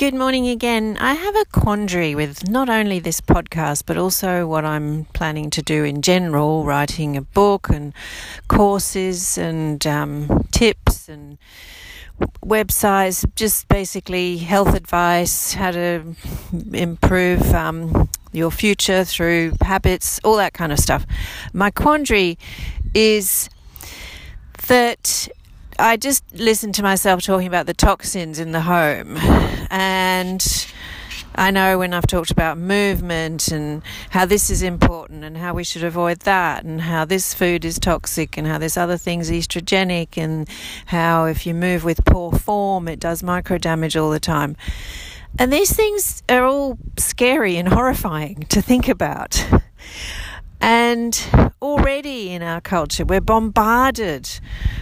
Good morning again. I have a quandary with not only this podcast, but also what I'm planning to do in general writing a book and courses and um, tips and websites, just basically health advice, how to improve um, your future through habits, all that kind of stuff. My quandary is that I just listened to myself talking about the toxins in the home, and I know when I've talked about movement and how this is important and how we should avoid that, and how this food is toxic and how this other thing's estrogenic, and how if you move with poor form, it does micro damage all the time. And these things are all scary and horrifying to think about. And already in our culture, we're bombarded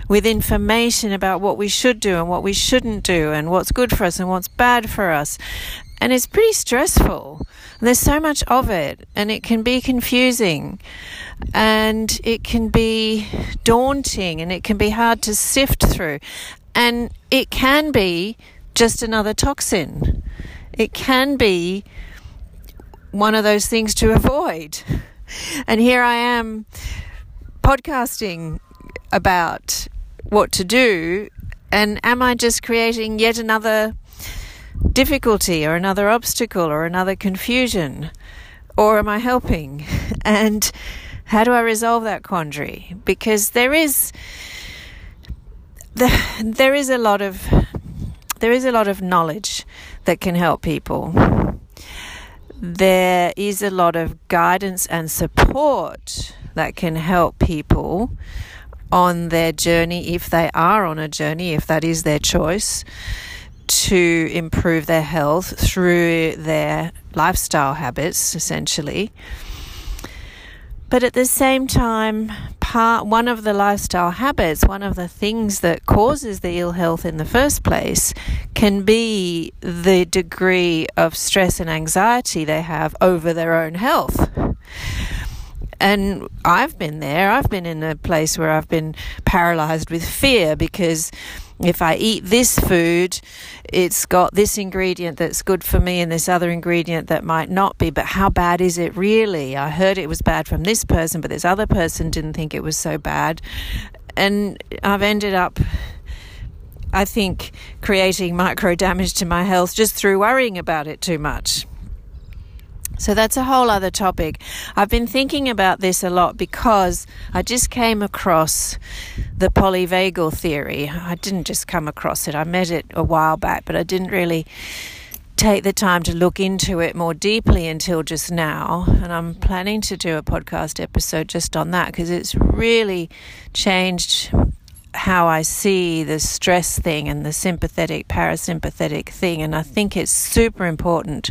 with information about what we should do and what we shouldn't do, and what's good for us and what's bad for us. And it's pretty stressful. There's so much of it, and it can be confusing, and it can be daunting, and it can be hard to sift through. And it can be just another toxin. It can be one of those things to avoid. And here I am podcasting about what to do. And am I just creating yet another difficulty or another obstacle or another confusion? Or am I helping? And how do I resolve that quandary? Because there is there is a lot of there is a lot of knowledge that can help people there is a lot of guidance and support that can help people on their journey if they are on a journey, if that is their choice, to improve their health through their lifestyle habits, essentially. But at the same time, part one of the lifestyle habits, one of the things that causes the ill health in the first place, can be the degree of stress and anxiety they have over their own health. And I've been there. I've been in a place where I've been paralyzed with fear because if I eat this food, it's got this ingredient that's good for me and this other ingredient that might not be. But how bad is it really? I heard it was bad from this person, but this other person didn't think it was so bad. And I've ended up. I think creating micro damage to my health just through worrying about it too much. So that's a whole other topic. I've been thinking about this a lot because I just came across the polyvagal theory. I didn't just come across it, I met it a while back, but I didn't really take the time to look into it more deeply until just now. And I'm planning to do a podcast episode just on that because it's really changed how I see the stress thing and the sympathetic parasympathetic thing. And I think it's super important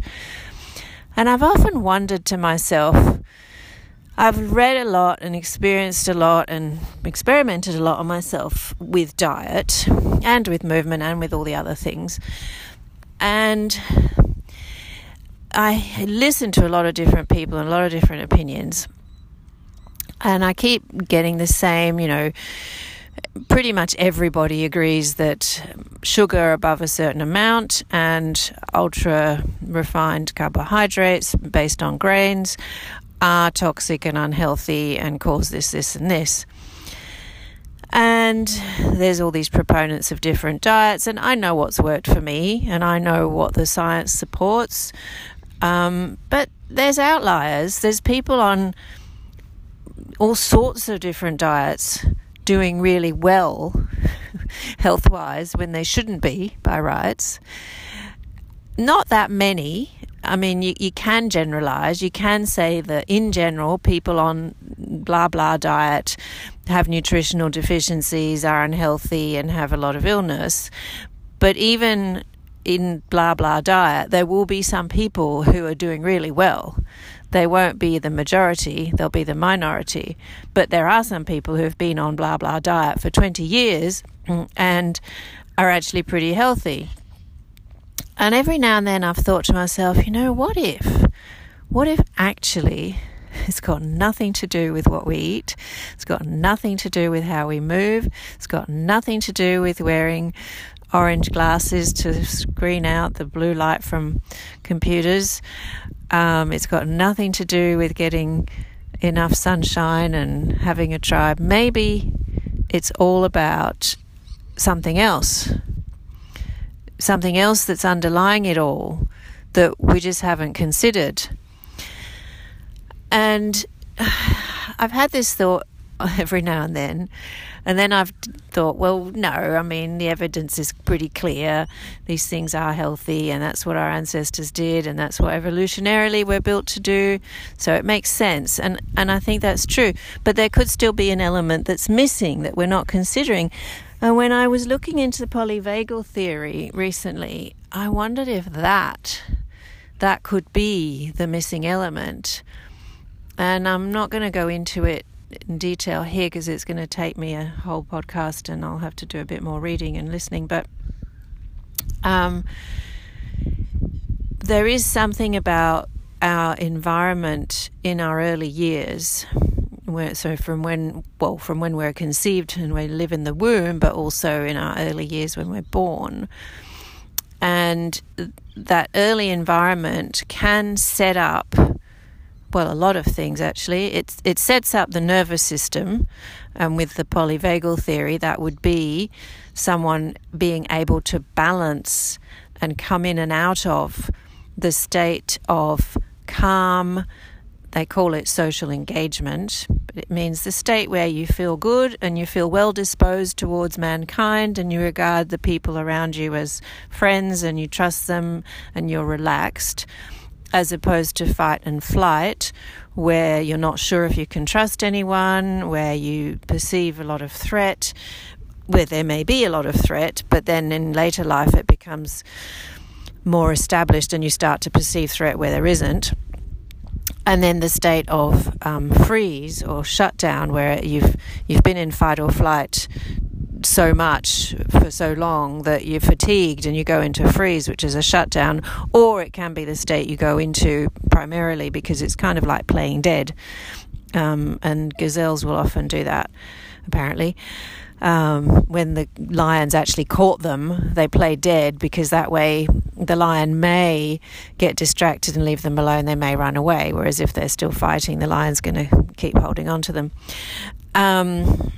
and I've often wondered to myself, I've read a lot and experienced a lot and experimented a lot on myself with diet and with movement and with all the other things. And I listen to a lot of different people and a lot of different opinions. And I keep getting the same, you know, pretty much everybody agrees that sugar above a certain amount and ultra refined carbohydrates based on grains are toxic and unhealthy and cause this, this, and this. And there's all these proponents of different diets, and I know what's worked for me, and I know what the science supports. Um, but there's outliers. There's people on all sorts of different diets doing really well health wise when they shouldn't be by rights. Not that many. I mean, you, you can generalize. You can say that in general, people on blah blah diet have nutritional deficiencies, are unhealthy, and have a lot of illness. But even in blah blah diet, there will be some people who are doing really well. They won't be the majority, they'll be the minority. But there are some people who have been on blah blah diet for 20 years and are actually pretty healthy. And every now and then I've thought to myself, you know, what if? What if actually it's got nothing to do with what we eat. It's got nothing to do with how we move. It's got nothing to do with wearing orange glasses to screen out the blue light from computers. Um, it's got nothing to do with getting enough sunshine and having a tribe. Maybe it's all about something else, something else that's underlying it all that we just haven't considered. And I've had this thought every now and then. And then I've thought, well, no, I mean, the evidence is pretty clear. These things are healthy, and that's what our ancestors did, and that's what evolutionarily we're built to do. So it makes sense. And, and I think that's true. But there could still be an element that's missing that we're not considering. And when I was looking into the polyvagal theory recently, I wondered if that that could be the missing element. And I'm not going to go into it in detail here because it's going to take me a whole podcast and I'll have to do a bit more reading and listening. But um, there is something about our environment in our early years. So from when well from when we're conceived and we live in the womb but also in our early years when we're born and that early environment can set up well, a lot of things actually. It, it sets up the nervous system, and with the polyvagal theory, that would be someone being able to balance and come in and out of the state of calm. They call it social engagement, it means the state where you feel good and you feel well disposed towards mankind and you regard the people around you as friends and you trust them and you're relaxed as opposed to fight and flight, where you're not sure if you can trust anyone, where you perceive a lot of threat, where there may be a lot of threat, but then in later life it becomes more established and you start to perceive threat where there isn't. And then the state of um, freeze or shutdown, where you've you've been in fight or flight so much for so long that you're fatigued and you go into freeze, which is a shutdown, or it can be the state you go into primarily because it's kind of like playing dead. Um, and gazelles will often do that, apparently. Um, when the lions actually caught them, they play dead because that way the lion may get distracted and leave them alone. They may run away. Whereas if they're still fighting, the lion's going to keep holding on to them. Um,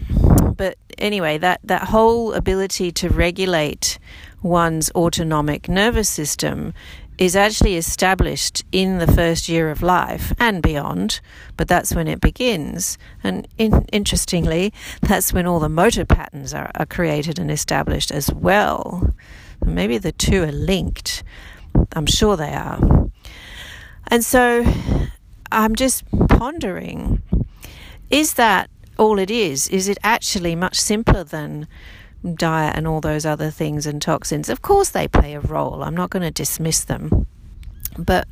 but anyway, that, that whole ability to regulate one's autonomic nervous system is actually established in the first year of life and beyond, but that's when it begins. And in, interestingly, that's when all the motor patterns are, are created and established as well. Maybe the two are linked. I'm sure they are. And so I'm just pondering is that all it is. Is it actually much simpler than diet and all those other things and toxins? Of course, they play a role. I'm not going to dismiss them. But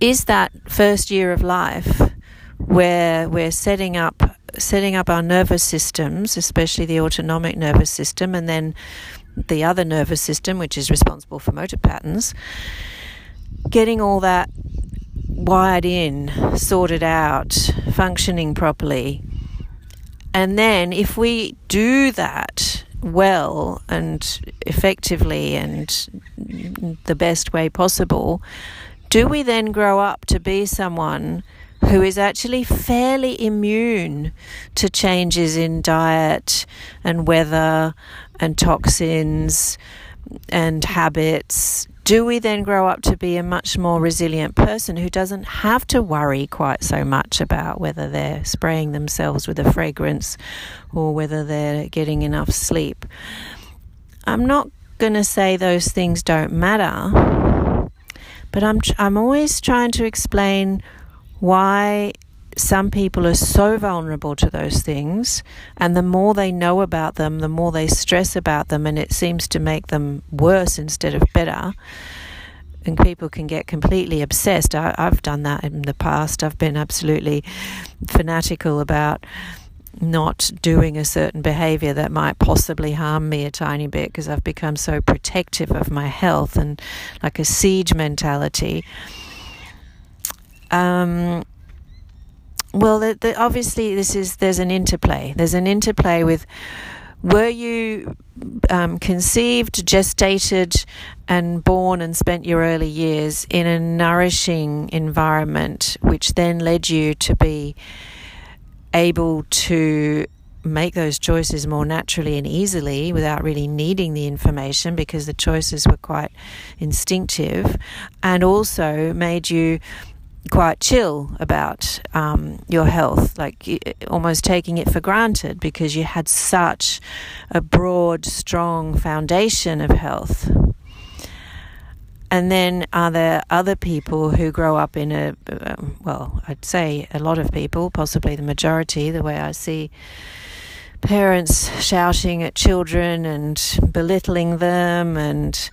is that first year of life where we're setting up setting up our nervous systems, especially the autonomic nervous system, and then the other nervous system, which is responsible for motor patterns, getting all that wired in, sorted out, functioning properly, and then if we do that well and effectively and the best way possible, do we then grow up to be someone who is actually fairly immune to changes in diet and weather and toxins and habits do we then grow up to be a much more resilient person who doesn't have to worry quite so much about whether they're spraying themselves with a fragrance or whether they're getting enough sleep? I'm not going to say those things don't matter, but I'm, I'm always trying to explain why some people are so vulnerable to those things, and the more they know about them, the more they stress about them, and it seems to make them worse instead of better. And people can get completely obsessed. I, have done that in the past. I've been absolutely fanatical about not doing a certain behavior that might possibly harm me a tiny bit because I've become so protective of my health and like a siege mentality. Um, well, the, the, obviously, this is there's an interplay. There's an interplay with were you um, conceived, gestated, and born and spent your early years in a nourishing environment, which then led you to be able to make those choices more naturally and easily without really needing the information because the choices were quite instinctive, and also made you quite chill about um, your health, like almost taking it for granted because you had such a broad, strong foundation of health. And then are there other people who grow up in a, um, well, I'd say a lot of people, possibly the majority, the way I see parents shouting at children and belittling them and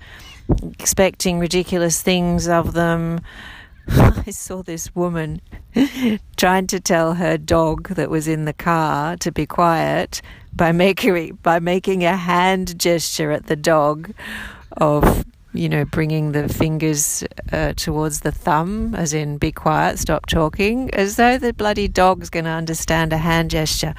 expecting ridiculous things of them I saw this woman trying to tell her dog that was in the car to be quiet by making by making a hand gesture at the dog of you know bringing the fingers uh, towards the thumb as in be quiet stop talking as though the bloody dog's going to understand a hand gesture.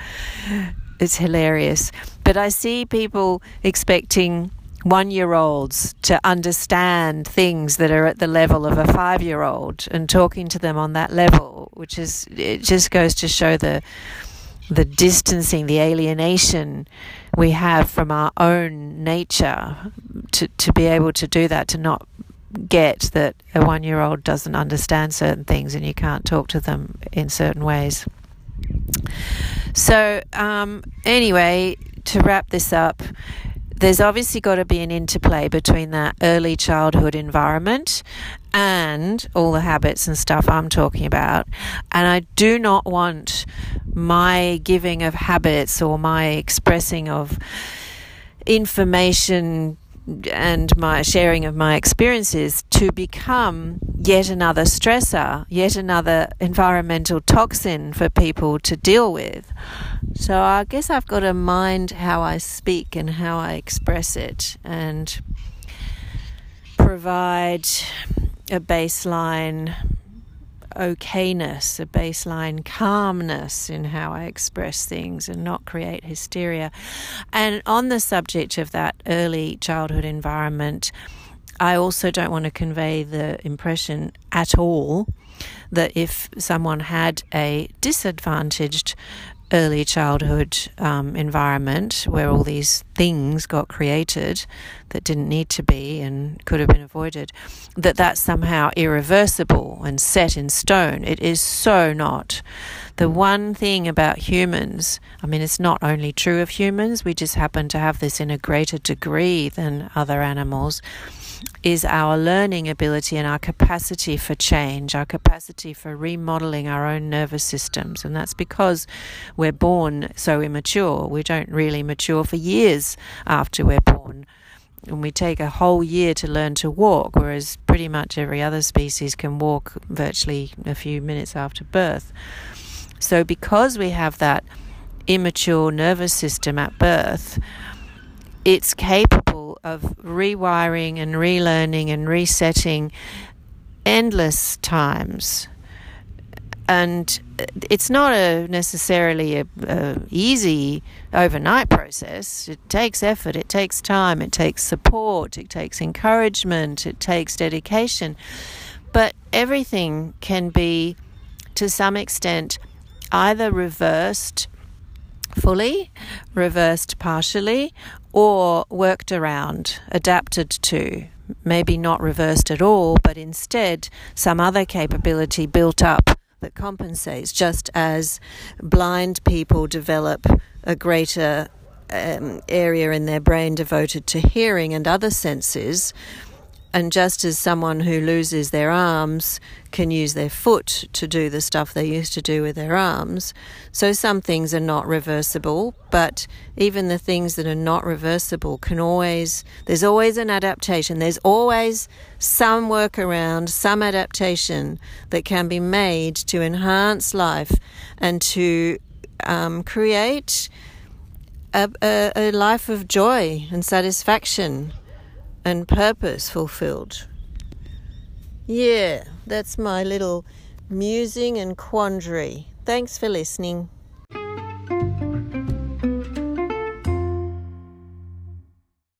It's hilarious. But i see people expecting one year olds to understand things that are at the level of a five year old and talking to them on that level, which is, it just goes to show the, the distancing, the alienation we have from our own nature to, to be able to do that, to not get that a one year old doesn't understand certain things and you can't talk to them in certain ways. So, um, anyway, to wrap this up, there's obviously got to be an interplay between that early childhood environment and all the habits and stuff I'm talking about. And I do not want my giving of habits or my expressing of information and my sharing of my experiences to become yet another stressor, yet another environmental toxin for people to deal with. So I guess I've got to mind how I speak and how I express it and provide a baseline okayness, a baseline calmness in how I express things and not create hysteria. And on the subject of that early childhood environment, I also don't want to convey the impression at all that if someone had a disadvantaged early childhood um, environment where all these things got created that didn't need to be and could have been avoided, that that's somehow irreversible and set in stone. It is so not. The one thing about humans, I mean, it's not only true of humans, we just happen to have this in a greater degree than other animals is our learning ability and our capacity for change, our capacity for remodeling our own nervous systems. And that's because we're born so immature. We don't really mature for years after we're born. And we take a whole year to learn to walk, whereas pretty much every other species can walk virtually a few minutes after birth. So, because we have that immature nervous system at birth, it's capable of rewiring and relearning and resetting endless times. And it's not a necessarily a, a, easy overnight process. It takes effort, it takes time, it takes support, it takes encouragement, it takes dedication. But everything can be, to some extent, either reversed fully, reversed partially, or worked around, adapted to. Maybe not reversed at all, but instead some other capability built up that compensates, just as blind people develop a greater um, area in their brain devoted to hearing and other senses and just as someone who loses their arms can use their foot to do the stuff they used to do with their arms, so some things are not reversible, but even the things that are not reversible can always, there's always an adaptation. There's always some workaround, some adaptation that can be made to enhance life and to um, create a, a, a life of joy and satisfaction and purpose fulfilled. Yeah, that's my little musing and quandary. Thanks for listening.